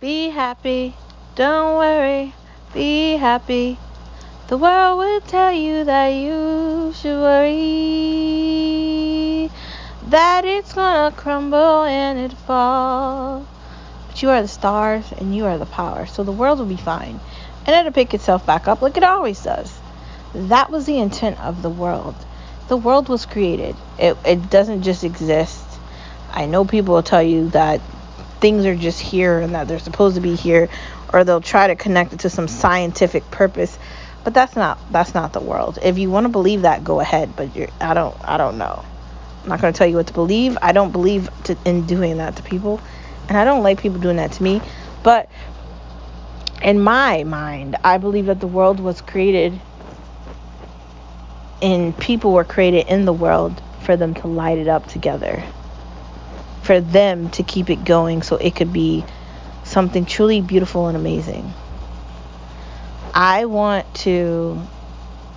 Be happy. Don't worry. Be happy. The world will tell you that you should worry. That it's gonna crumble and it fall. But you are the stars and you are the power. So the world will be fine. And it'll pick itself back up like it always does. That was the intent of the world. The world was created. It, it doesn't just exist. I know people will tell you that things are just here and that they're supposed to be here or they'll try to connect it to some scientific purpose. But that's not that's not the world. If you want to believe that go ahead but you're i don't i don't know. I'm not going to tell you what to believe. I don't believe to, in doing that to people and i don't like people doing that to me. But in my mind i believe that the world was created and people were created in the world for them to light it up together for them to keep it going so it could be something truly beautiful and amazing. I want to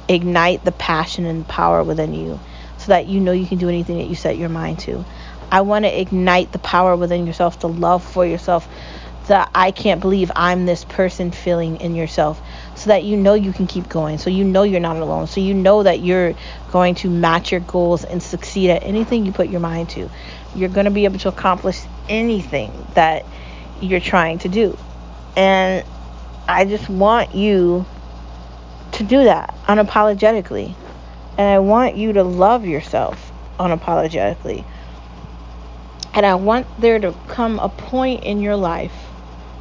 ignite the passion and power within you so that you know you can do anything that you set your mind to. I want to ignite the power within yourself, the love for yourself, the I can't believe I'm this person feeling in yourself, so that you know you can keep going, so you know you're not alone, so you know that you're going to match your goals and succeed at anything you put your mind to. You're going to be able to accomplish anything that you're trying to do. And I just want you to do that unapologetically. And I want you to love yourself unapologetically. And I want there to come a point in your life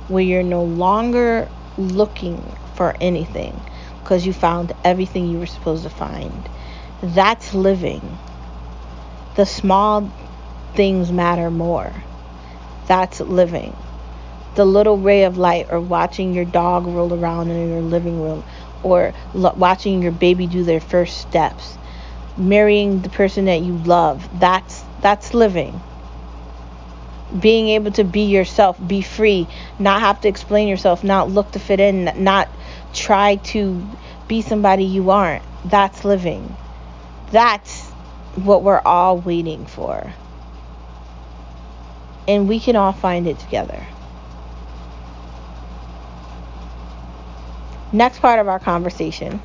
where you're no longer looking for anything because you found everything you were supposed to find. That's living. The small things matter more. That's living. The little ray of light or watching your dog roll around in your living room or lo- watching your baby do their first steps. Marrying the person that you love. That's that's living. Being able to be yourself be free not have to explain yourself not look to fit in not try to be somebody you aren't. That's living. That's what we're all waiting for and we can all find it together next part of our conversation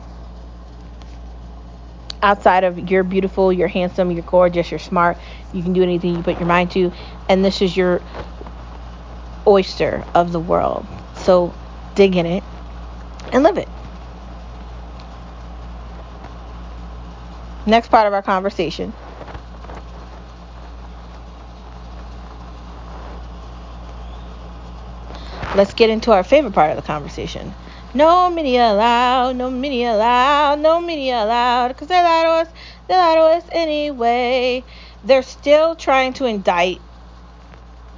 outside of you're beautiful, you're handsome, you're gorgeous, you're smart, you can do anything you put your mind to, and this is your oyster of the world. So dig in it and live it. Next part of our conversation. Let's get into our favorite part of the conversation no media allowed, no media allowed, no media allowed, because they lie to us, they lie to us anyway. They're still trying to indict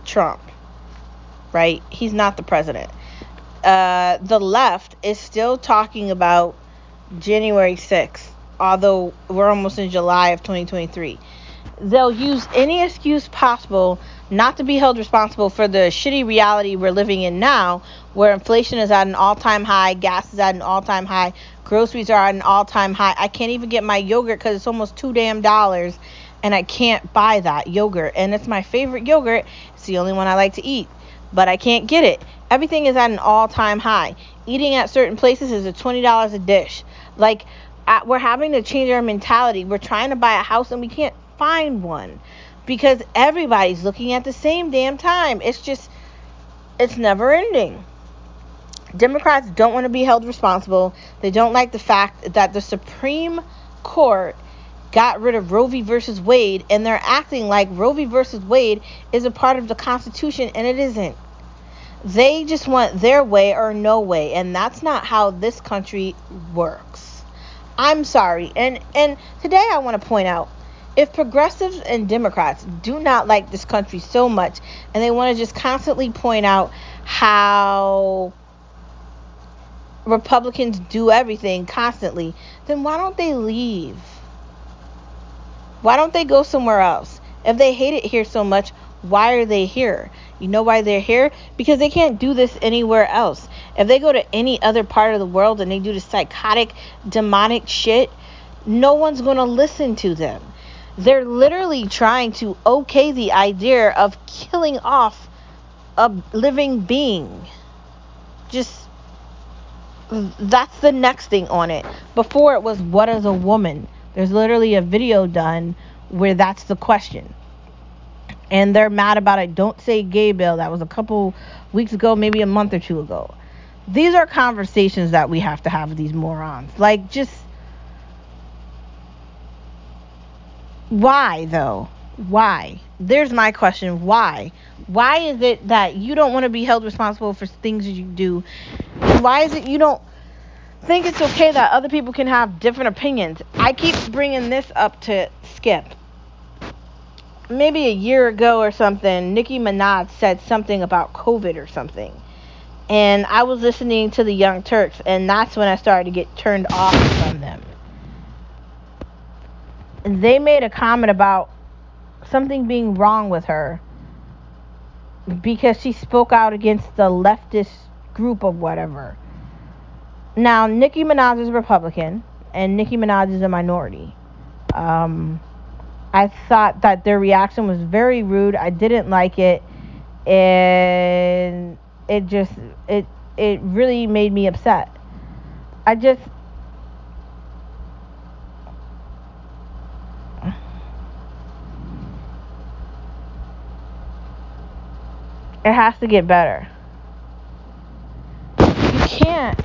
Trump, right? He's not the president. Uh, the left is still talking about January 6th, although we're almost in July of 2023 they'll use any excuse possible not to be held responsible for the shitty reality we're living in now, where inflation is at an all time high, gas is at an all time high, groceries are at an all time high. I can't even get my yogurt because it's almost two damn dollars, and I can't buy that yogurt. And it's my favorite yogurt, it's the only one I like to eat, but I can't get it. Everything is at an all time high. Eating at certain places is a $20 a dish. Like, we're having to change our mentality. We're trying to buy a house and we can't find one because everybody's looking at the same damn time. It's just, it's never ending. Democrats don't want to be held responsible. They don't like the fact that the Supreme Court got rid of Roe v. versus Wade, and they're acting like Roe v. versus Wade is a part of the Constitution, and it isn't. They just want their way or no way, and that's not how this country works. I'm sorry. And and today I want to point out if progressives and Democrats do not like this country so much and they want to just constantly point out how Republicans do everything constantly, then why don't they leave? Why don't they go somewhere else? If they hate it here so much, why are they here? You know why they're here? Because they can't do this anywhere else. If they go to any other part of the world and they do the psychotic, demonic shit, no one's going to listen to them. They're literally trying to okay the idea of killing off a living being. just that's the next thing on it. Before it was what is a woman? There's literally a video done where that's the question. And they're mad about it. Don't say gay bill. That was a couple weeks ago, maybe a month or two ago. These are conversations that we have to have with these morons. Like just why though? Why? There's my question. Why? Why is it that you don't want to be held responsible for things that you do? Why is it you don't think it's okay that other people can have different opinions? I keep bringing this up to Skip. Maybe a year ago or something, Nicki Minaj said something about COVID or something. And I was listening to the Young Turks, and that's when I started to get turned off from them. They made a comment about something being wrong with her because she spoke out against the leftist group of whatever. Now, Nicki Minaj is a Republican, and Nicki Minaj is a minority. Um, I thought that their reaction was very rude. I didn't like it, and it just it it really made me upset. I just It has to get better. You can't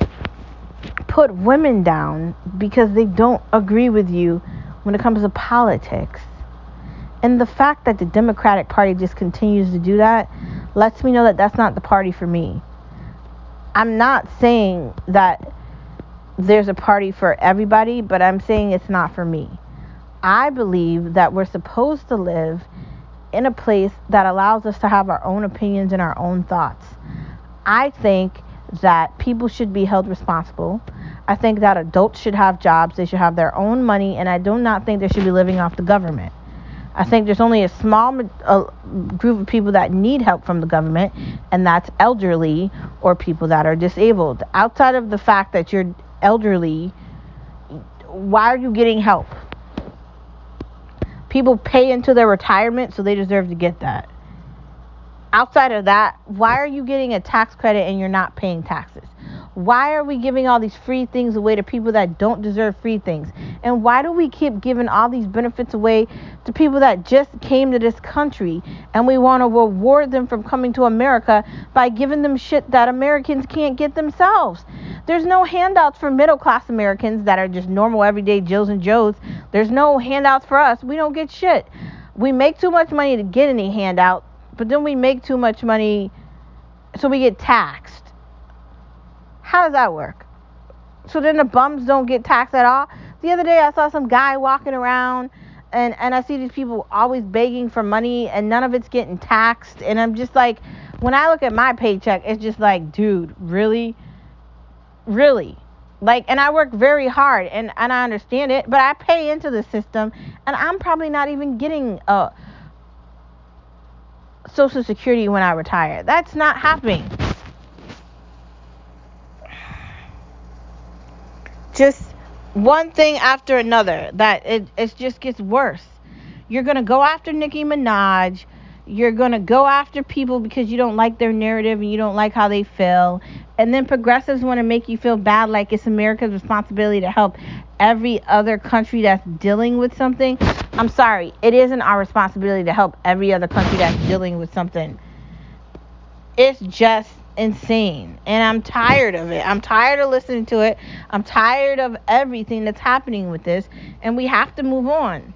put women down because they don't agree with you when it comes to politics. And the fact that the Democratic Party just continues to do that lets me know that that's not the party for me. I'm not saying that there's a party for everybody, but I'm saying it's not for me. I believe that we're supposed to live in a place that allows us to have our own opinions and our own thoughts. I think that people should be held responsible. I think that adults should have jobs, they should have their own money, and I do not think they should be living off the government. I think there's only a small group of people that need help from the government, and that's elderly or people that are disabled. Outside of the fact that you're elderly, why are you getting help? People pay into their retirement, so they deserve to get that. Outside of that, why are you getting a tax credit and you're not paying taxes? Why are we giving all these free things away to people that don't deserve free things? And why do we keep giving all these benefits away to people that just came to this country and we want to reward them from coming to America by giving them shit that Americans can't get themselves? There's no handouts for middle class Americans that are just normal everyday Jills and Joes. There's no handouts for us. We don't get shit. We make too much money to get any handout, but then we make too much money so we get taxed. How does that work? So then the bums don't get taxed at all? The other day I saw some guy walking around and and I see these people always begging for money and none of it's getting taxed and I'm just like when I look at my paycheck it's just like dude, really? Really. Like, and I work very hard and, and I understand it, but I pay into the system and I'm probably not even getting a Social Security when I retire. That's not happening. Just one thing after another that it, it just gets worse. You're going to go after Nicki Minaj you're going to go after people because you don't like their narrative and you don't like how they feel. And then progressives want to make you feel bad like it's America's responsibility to help every other country that's dealing with something. I'm sorry, it isn't our responsibility to help every other country that's dealing with something. It's just insane. And I'm tired of it. I'm tired of listening to it. I'm tired of everything that's happening with this. And we have to move on.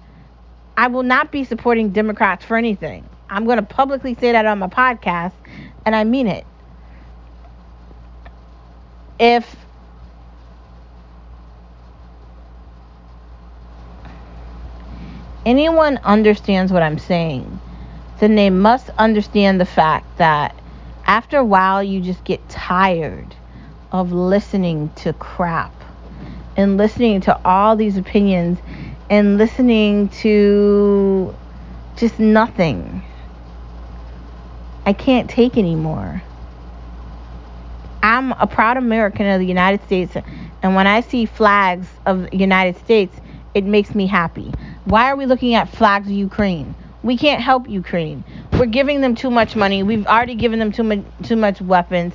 I will not be supporting Democrats for anything. I'm going to publicly say that on my podcast, and I mean it. If anyone understands what I'm saying, then they must understand the fact that after a while, you just get tired of listening to crap and listening to all these opinions and listening to just nothing. I can't take anymore. I'm a proud American of the United States, and when I see flags of the United States, it makes me happy. Why are we looking at flags of Ukraine? We can't help Ukraine. We're giving them too much money. We've already given them too much too much weapons.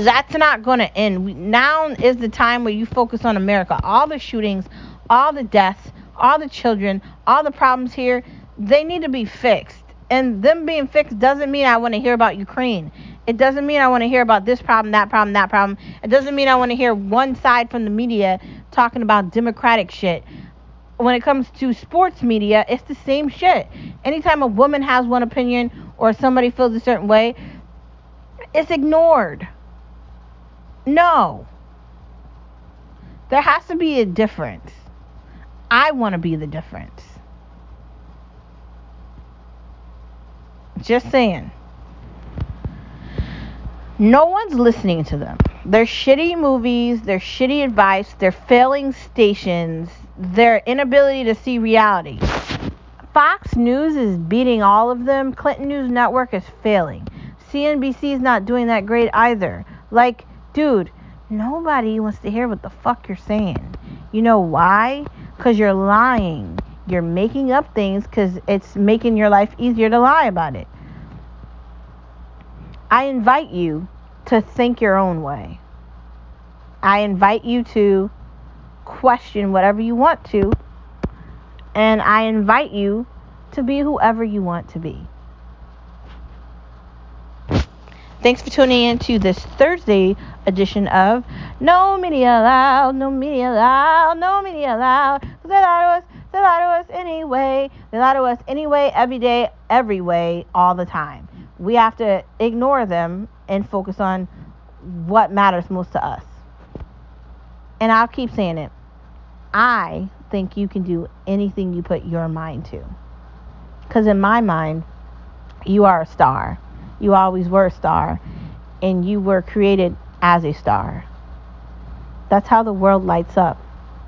that's not going to end. We, now is the time where you focus on America. All the shootings, all the deaths, all the children, all the problems here, they need to be fixed. And them being fixed doesn't mean I want to hear about Ukraine. It doesn't mean I want to hear about this problem, that problem, that problem. It doesn't mean I want to hear one side from the media talking about democratic shit. When it comes to sports media, it's the same shit. Anytime a woman has one opinion or somebody feels a certain way, it's ignored. No. There has to be a difference. I want to be the difference. Just saying. No one's listening to them. Their shitty movies, their shitty advice, their failing stations, their inability to see reality. Fox News is beating all of them. Clinton News Network is failing. CNBC is not doing that great either. Like, dude, nobody wants to hear what the fuck you're saying. You know why? Because you're lying. You're making up things because it's making your life easier to lie about it. I invite you to think your own way. I invite you to question whatever you want to. And I invite you to be whoever you want to be. Thanks for tuning in to this Thursday edition of No Media Allowed, No Media Allowed, No Media Allowed. They lie to us, they lie to us anyway. They lie to us anyway, every day, every way, all the time. We have to ignore them and focus on what matters most to us. And I'll keep saying it. I think you can do anything you put your mind to. Because in my mind, you are a star. You always were a star, and you were created as a star. That's how the world lights up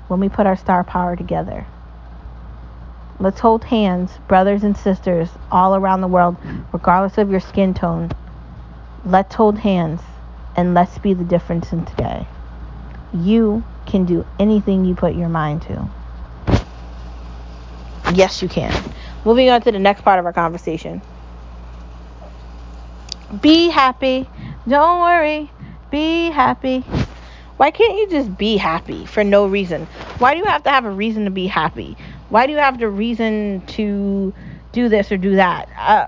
when we put our star power together. Let's hold hands, brothers and sisters, all around the world, regardless of your skin tone. Let's hold hands and let's be the difference in today. You can do anything you put your mind to. Yes, you can. Moving on to the next part of our conversation. Be happy. Don't worry. Be happy. Why can't you just be happy for no reason? Why do you have to have a reason to be happy? Why do you have the reason to do this or do that? Uh,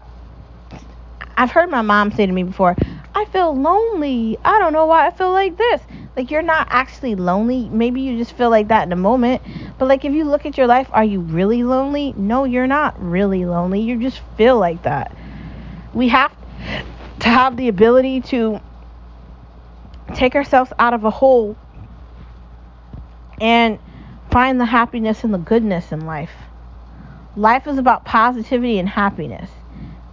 I've heard my mom say to me before, I feel lonely. I don't know why I feel like this. Like you're not actually lonely. Maybe you just feel like that in a moment. But like if you look at your life, are you really lonely? No, you're not really lonely. You just feel like that. We have to have the ability to take ourselves out of a hole and find the happiness and the goodness in life. Life is about positivity and happiness.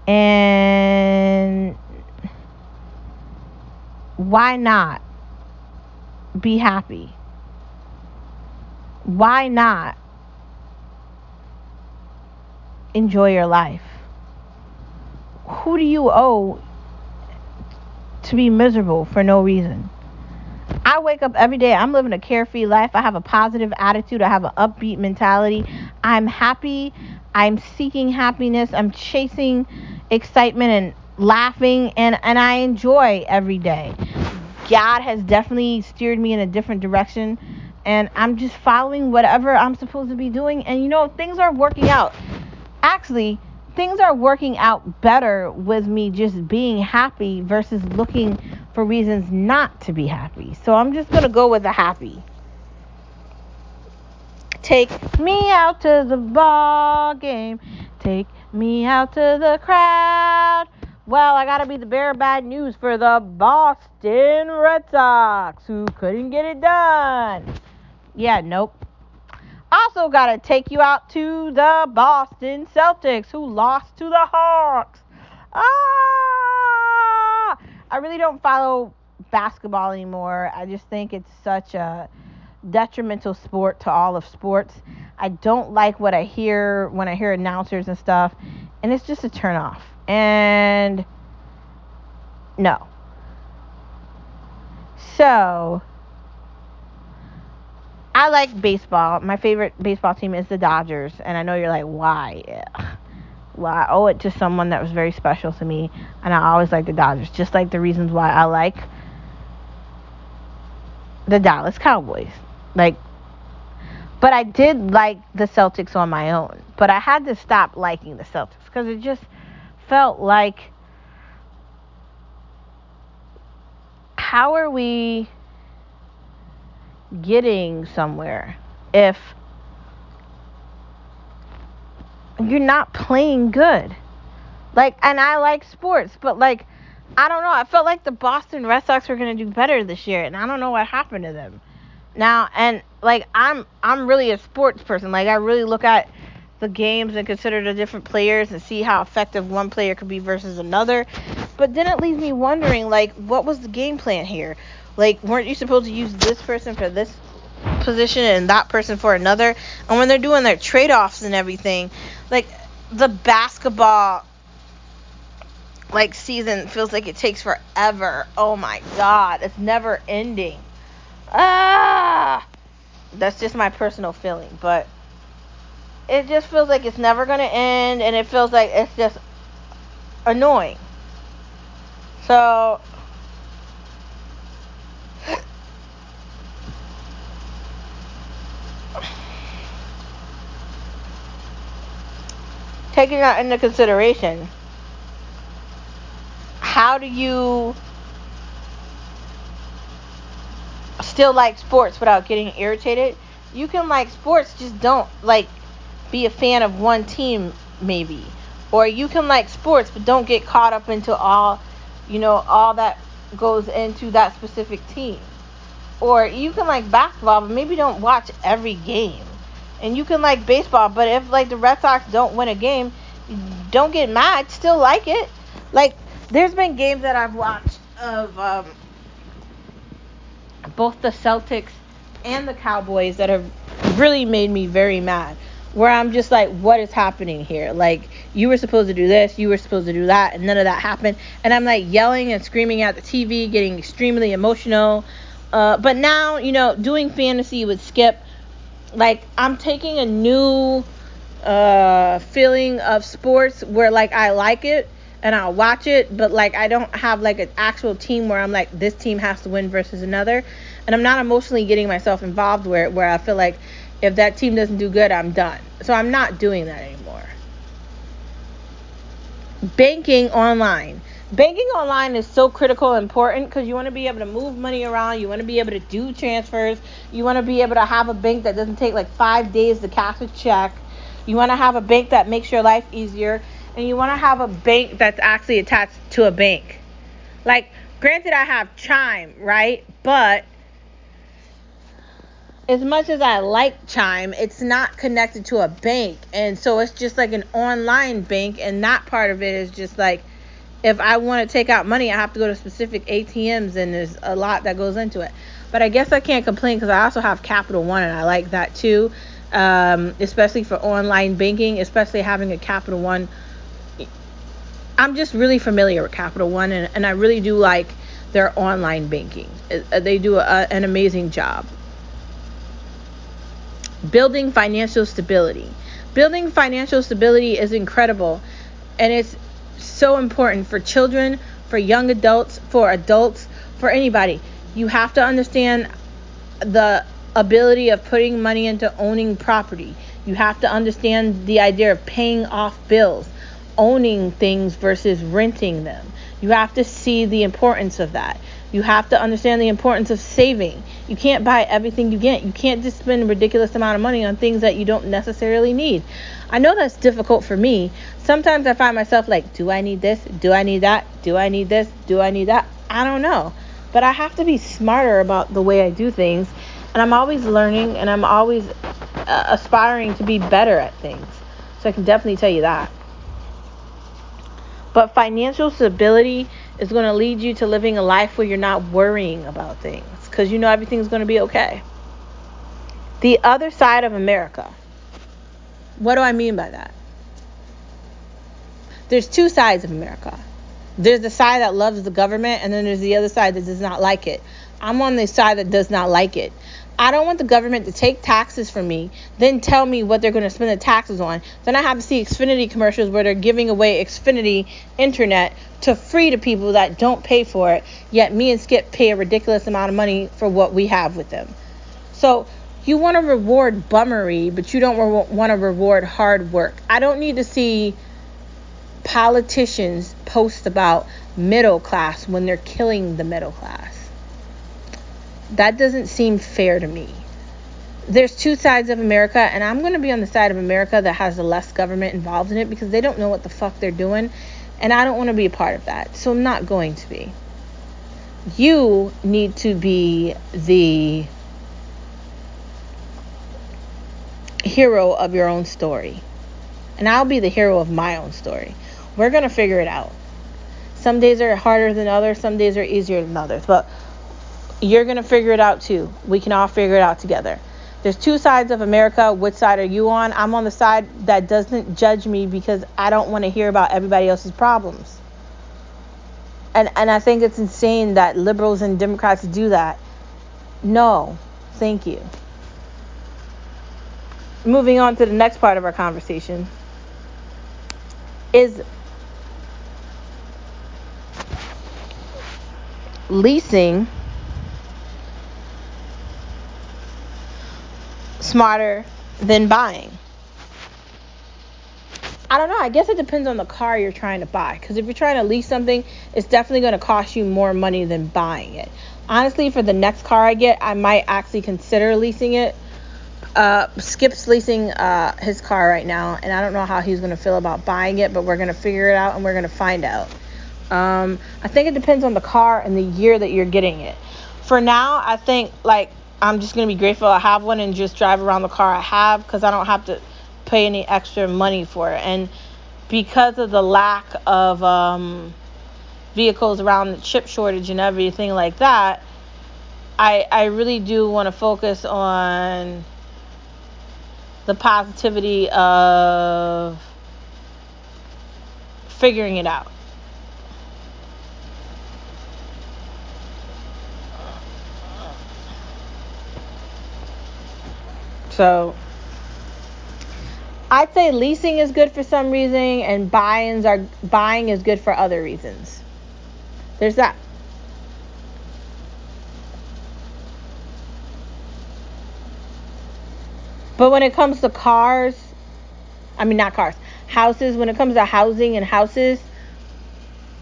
And why not be happy? Why not enjoy your life? Who do you owe to be miserable for no reason. Wake up every day. I'm living a carefree life. I have a positive attitude. I have an upbeat mentality. I'm happy. I'm seeking happiness. I'm chasing excitement and laughing and and I enjoy every day. God has definitely steered me in a different direction and I'm just following whatever I'm supposed to be doing and you know things are working out. Actually, things are working out better with me just being happy versus looking for reasons not to be happy. So I'm just going to go with the happy. Take me out to the ball game. Take me out to the crowd. Well, I got to be the bearer of bad news for the Boston Red Sox who couldn't get it done. Yeah, nope. Also, got to take you out to the Boston Celtics, who lost to the Hawks. Ah! I really don't follow basketball anymore. I just think it's such a detrimental sport to all of sports. I don't like what I hear when I hear announcers and stuff, and it's just a turnoff. And no. So, I like baseball. My favorite baseball team is the Dodgers, and I know you're like, why? Well, I owe it to someone that was very special to me, and I always like the Dodgers, just like the reasons why I like the Dallas Cowboys. Like, but I did like the Celtics on my own. But I had to stop liking the Celtics because it just felt like how are we getting somewhere if you're not playing good? Like, and I like sports, but like, I don't know. I felt like the Boston Red Sox were gonna do better this year, and I don't know what happened to them. Now, and like, I'm I'm really a sports person. Like, I really look at the games and consider the different players and see how effective one player could be versus another. But then it leaves me wondering, like, what was the game plan here? Like, weren't you supposed to use this person for this position and that person for another? And when they're doing their trade offs and everything, like, the basketball like season feels like it takes forever. Oh my god, it's never ending. Ah, that's just my personal feeling, but it just feels like it's never gonna end, and it feels like it's just annoying. So. Taking that into consideration, how do you still like sports without getting irritated? You can like sports, just don't like be a fan of one team maybe. Or you can like sports but don't get caught up into all, you know, all that goes into that specific team. Or you can like basketball but maybe don't watch every game. And you can like baseball, but if like the Red Sox don't win a game, don't get mad, still like it. Like there's been games that I've watched of um, both the Celtics and the Cowboys that have really made me very mad. Where I'm just like, what is happening here? Like, you were supposed to do this, you were supposed to do that, and none of that happened. And I'm like yelling and screaming at the TV, getting extremely emotional. Uh, but now, you know, doing fantasy with Skip, like, I'm taking a new uh, feeling of sports where, like, I like it and I'll watch it, but like I don't have like an actual team where I'm like this team has to win versus another, and I'm not emotionally getting myself involved where where I feel like if that team doesn't do good, I'm done. So I'm not doing that anymore. Banking online. Banking online is so critical and important because you want to be able to move money around, you want to be able to do transfers, you want to be able to have a bank that doesn't take like five days to cash a check. You want to have a bank that makes your life easier and you want to have a bank that's actually attached to a bank. Like, granted, I have Chime, right? But as much as I like Chime, it's not connected to a bank. And so it's just like an online bank. And that part of it is just like, if I want to take out money, I have to go to specific ATMs, and there's a lot that goes into it. But I guess I can't complain because I also have Capital One, and I like that too, um, especially for online banking, especially having a Capital One I'm just really familiar with Capital One, and, and I really do like their online banking. Uh, they do a, an amazing job. Building financial stability. Building financial stability is incredible, and it's so important for children, for young adults, for adults, for anybody. You have to understand the ability of putting money into owning property. You have to understand the idea of paying off bills owning things versus renting them. You have to see the importance of that. You have to understand the importance of saving. You can't buy everything you get. You can't just spend a ridiculous amount of money on things that you don't necessarily need. I know that's difficult for me. Sometimes I find myself like, do I need this? Do I need that? Do I need this? Do I need that? I don't know. But I have to be smarter about the way I do things. And I'm always learning and I'm always uh, aspiring to be better at things. So I can definitely tell you that. But financial stability is going to lead you to living a life where you're not worrying about things because you know everything's going to be okay. The other side of America. What do I mean by that? There's two sides of America. There's the side that loves the government, and then there's the other side that does not like it. I'm on the side that does not like it. I don't want the government to take taxes from me, then tell me what they're going to spend the taxes on. Then I have to see Xfinity commercials where they're giving away Xfinity internet to free to people that don't pay for it, yet me and Skip pay a ridiculous amount of money for what we have with them. So you want to reward bummery, but you don't re- want to reward hard work. I don't need to see politicians post about middle class when they're killing the middle class. That doesn't seem fair to me. There's two sides of America, and I'm going to be on the side of America that has the less government involved in it because they don't know what the fuck they're doing, and I don't want to be a part of that. So I'm not going to be. You need to be the hero of your own story. And I'll be the hero of my own story. We're going to figure it out. Some days are harder than others, some days are easier than others. But you're going to figure it out too. We can all figure it out together. There's two sides of America. Which side are you on? I'm on the side that doesn't judge me because I don't want to hear about everybody else's problems. And and I think it's insane that liberals and Democrats do that. No. Thank you. Moving on to the next part of our conversation is leasing smarter than buying? I don't know. I guess it depends on the car you're trying to buy. Because if you're trying to lease something, it's definitely going to cost you more money than buying it. Honestly, for the next car I get, I might actually consider leasing it. Uh, Skip's leasing uh, his car right now, and I don't know how he's going to feel about buying it, but we're going to figure it out and we're going to find out. Um, I think it depends on the car and the year that you're getting it. For now, I think like I'm just gonna be grateful I have one and just drive around the car I have because I don't have to pay any extra money for it. And because of the lack of um, vehicles around the chip shortage and everything like that, I I really do want to focus on the positivity of figuring it out. So I'd say leasing is good for some reason and buying are buying is good for other reasons. There's that. But when it comes to cars, I mean not cars, houses, when it comes to housing and houses,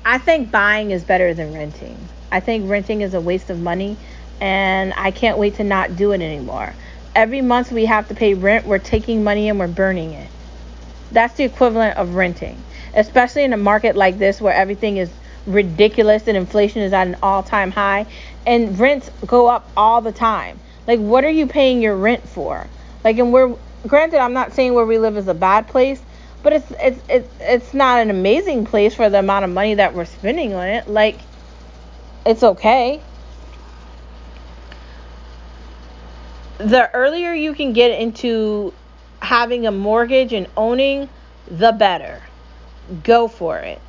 I think buying is better than renting. I think renting is a waste of money and I can't wait to not do it anymore every month we have to pay rent, we're taking money and we're burning it. That's the equivalent of renting, especially in a market like this where everything is ridiculous and inflation is at an all time high and rents go up all the time. Like, what are you paying your rent for? Like, and we're granted, I'm not saying where we live is a bad place, but it's it's it's it's not an amazing place for the amount of money that we're spending on it. Like, it's okay. The earlier you can get into having a mortgage and owning, the better. Go for it.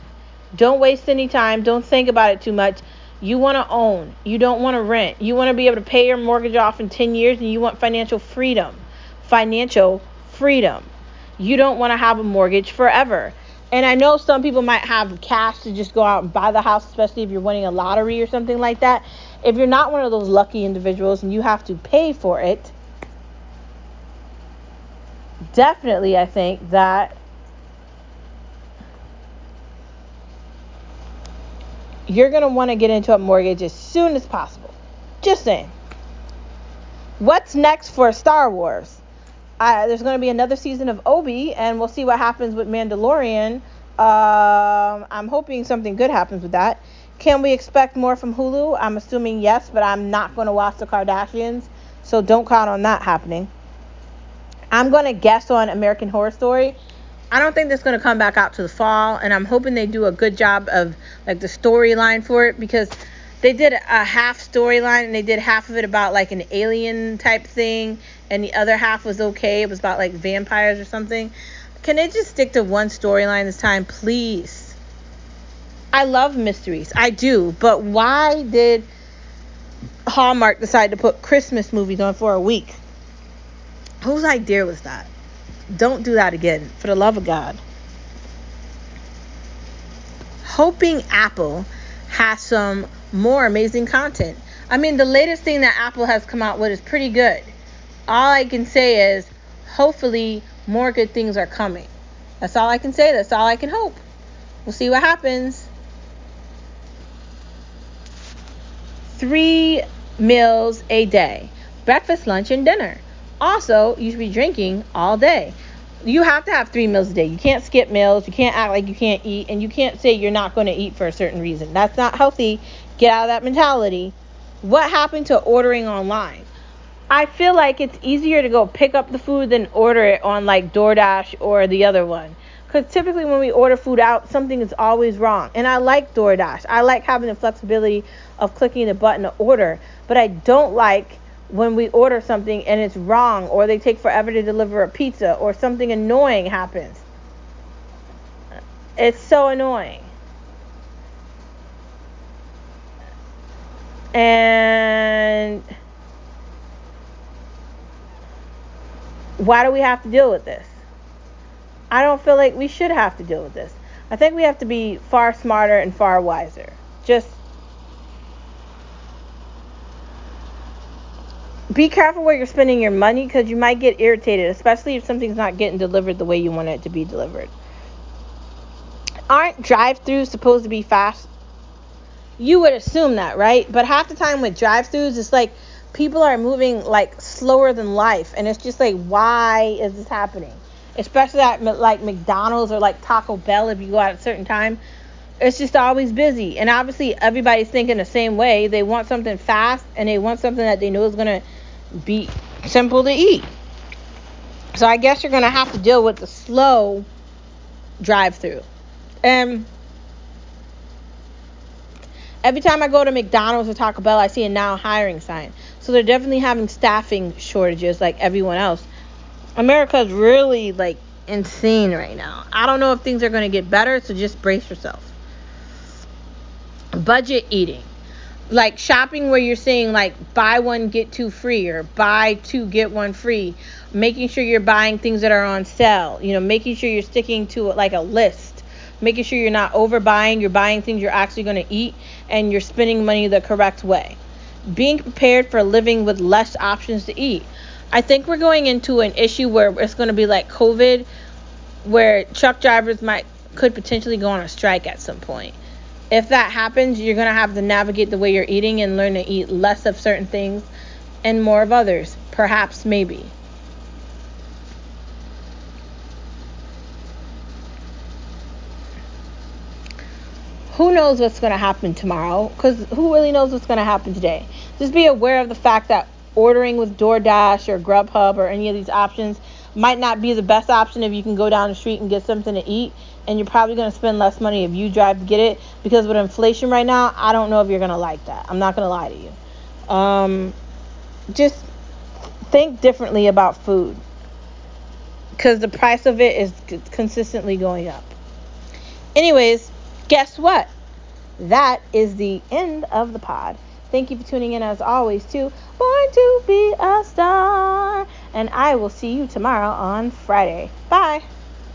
Don't waste any time. Don't think about it too much. You want to own. You don't want to rent. You want to be able to pay your mortgage off in 10 years and you want financial freedom. Financial freedom. You don't want to have a mortgage forever. And I know some people might have cash to just go out and buy the house, especially if you're winning a lottery or something like that. If you're not one of those lucky individuals and you have to pay for it, definitely I think that you're going to want to get into a mortgage as soon as possible. Just saying. What's next for Star Wars? There's going to be another season of Obi, and we'll see what happens with Mandalorian. Um, I'm hoping something good happens with that. Can we expect more from Hulu? I'm assuming yes, but I'm not going to watch the Kardashians, so don't count on that happening. I'm going to guess on American Horror Story. I don't think that's going to come back out to the fall, and I'm hoping they do a good job of like the storyline for it because they did a half storyline and they did half of it about like an alien type thing and the other half was okay. It was about like vampires or something. Can they just stick to one storyline this time, please? I love mysteries. I do. But why did Hallmark decide to put Christmas movies on for a week. Whose idea was that? Don't do that again, for the love of God. Hoping Apple has some more amazing content. I mean, the latest thing that Apple has come out with is pretty good. All I can say is, hopefully, more good things are coming. That's all I can say. That's all I can hope. We'll see what happens. Three meals a day breakfast, lunch, and dinner. Also, you should be drinking all day. You have to have three meals a day. You can't skip meals. You can't act like you can't eat. And you can't say you're not going to eat for a certain reason. That's not healthy. Get out of that mentality. What happened to ordering online? I feel like it's easier to go pick up the food than order it on like DoorDash or the other one. Because typically when we order food out, something is always wrong. And I like DoorDash. I like having the flexibility of clicking the button to order. But I don't like when we order something and it's wrong or they take forever to deliver a pizza or something annoying happens. It's so annoying. And why do we have to deal with this? I don't feel like we should have to deal with this. I think we have to be far smarter and far wiser. Just be careful where you're spending your money because you might get irritated, especially if something's not getting delivered the way you want it to be delivered. Aren't drive throughs supposed to be fast? You would assume that, right? But half the time with drive throughs, it's like people are moving like slower than life. And it's just like, why is this happening? Especially at like McDonald's or like Taco Bell if you go out at a certain time. It's just always busy. And obviously, everybody's thinking the same way. They want something fast and they want something that they know is going to be simple to eat. So I guess you're going to have to deal with the slow drive through. And um, every time I go to McDonald's or Taco Bell, I see a now hiring sign. So they're definitely having staffing shortages like everyone else. America is really like insane right now. I don't know if things are going to get better, so just brace yourself. Budget eating. Like shopping where you're seeing like buy one get two free or buy two get one free. Making sure you're buying things that are on sale. You know making sure you're sticking to like a list. Making sure you're not overbuying. You're buying things you're actually going to eat and you're spending money the correct way. Being prepared for living with less options to eat i think we're going into an issue where it's going to be like covid where truck drivers might could potentially go on a strike at some point if that happens, you're going to have to navigate the way you're eating and learn to eat less of certain things and more of others. Perhaps, maybe. Who knows what's going to happen tomorrow? Because who really knows what's going to happen today? Just be aware of the fact that ordering with DoorDash or Grubhub or any of these options might not be the best option if you can go down the street and get something to eat and you're probably going to spend less money if you drive to get it because with inflation right now, I don't know if you're going to like that. I'm not going to lie to you. Um, just think differently about food because the price of it is consistently going up. Anyways, guess what? That is the end of the pod. Thank you for tuning in as always to Born to Be a Star. And I will see you tomorrow on Friday. Bye.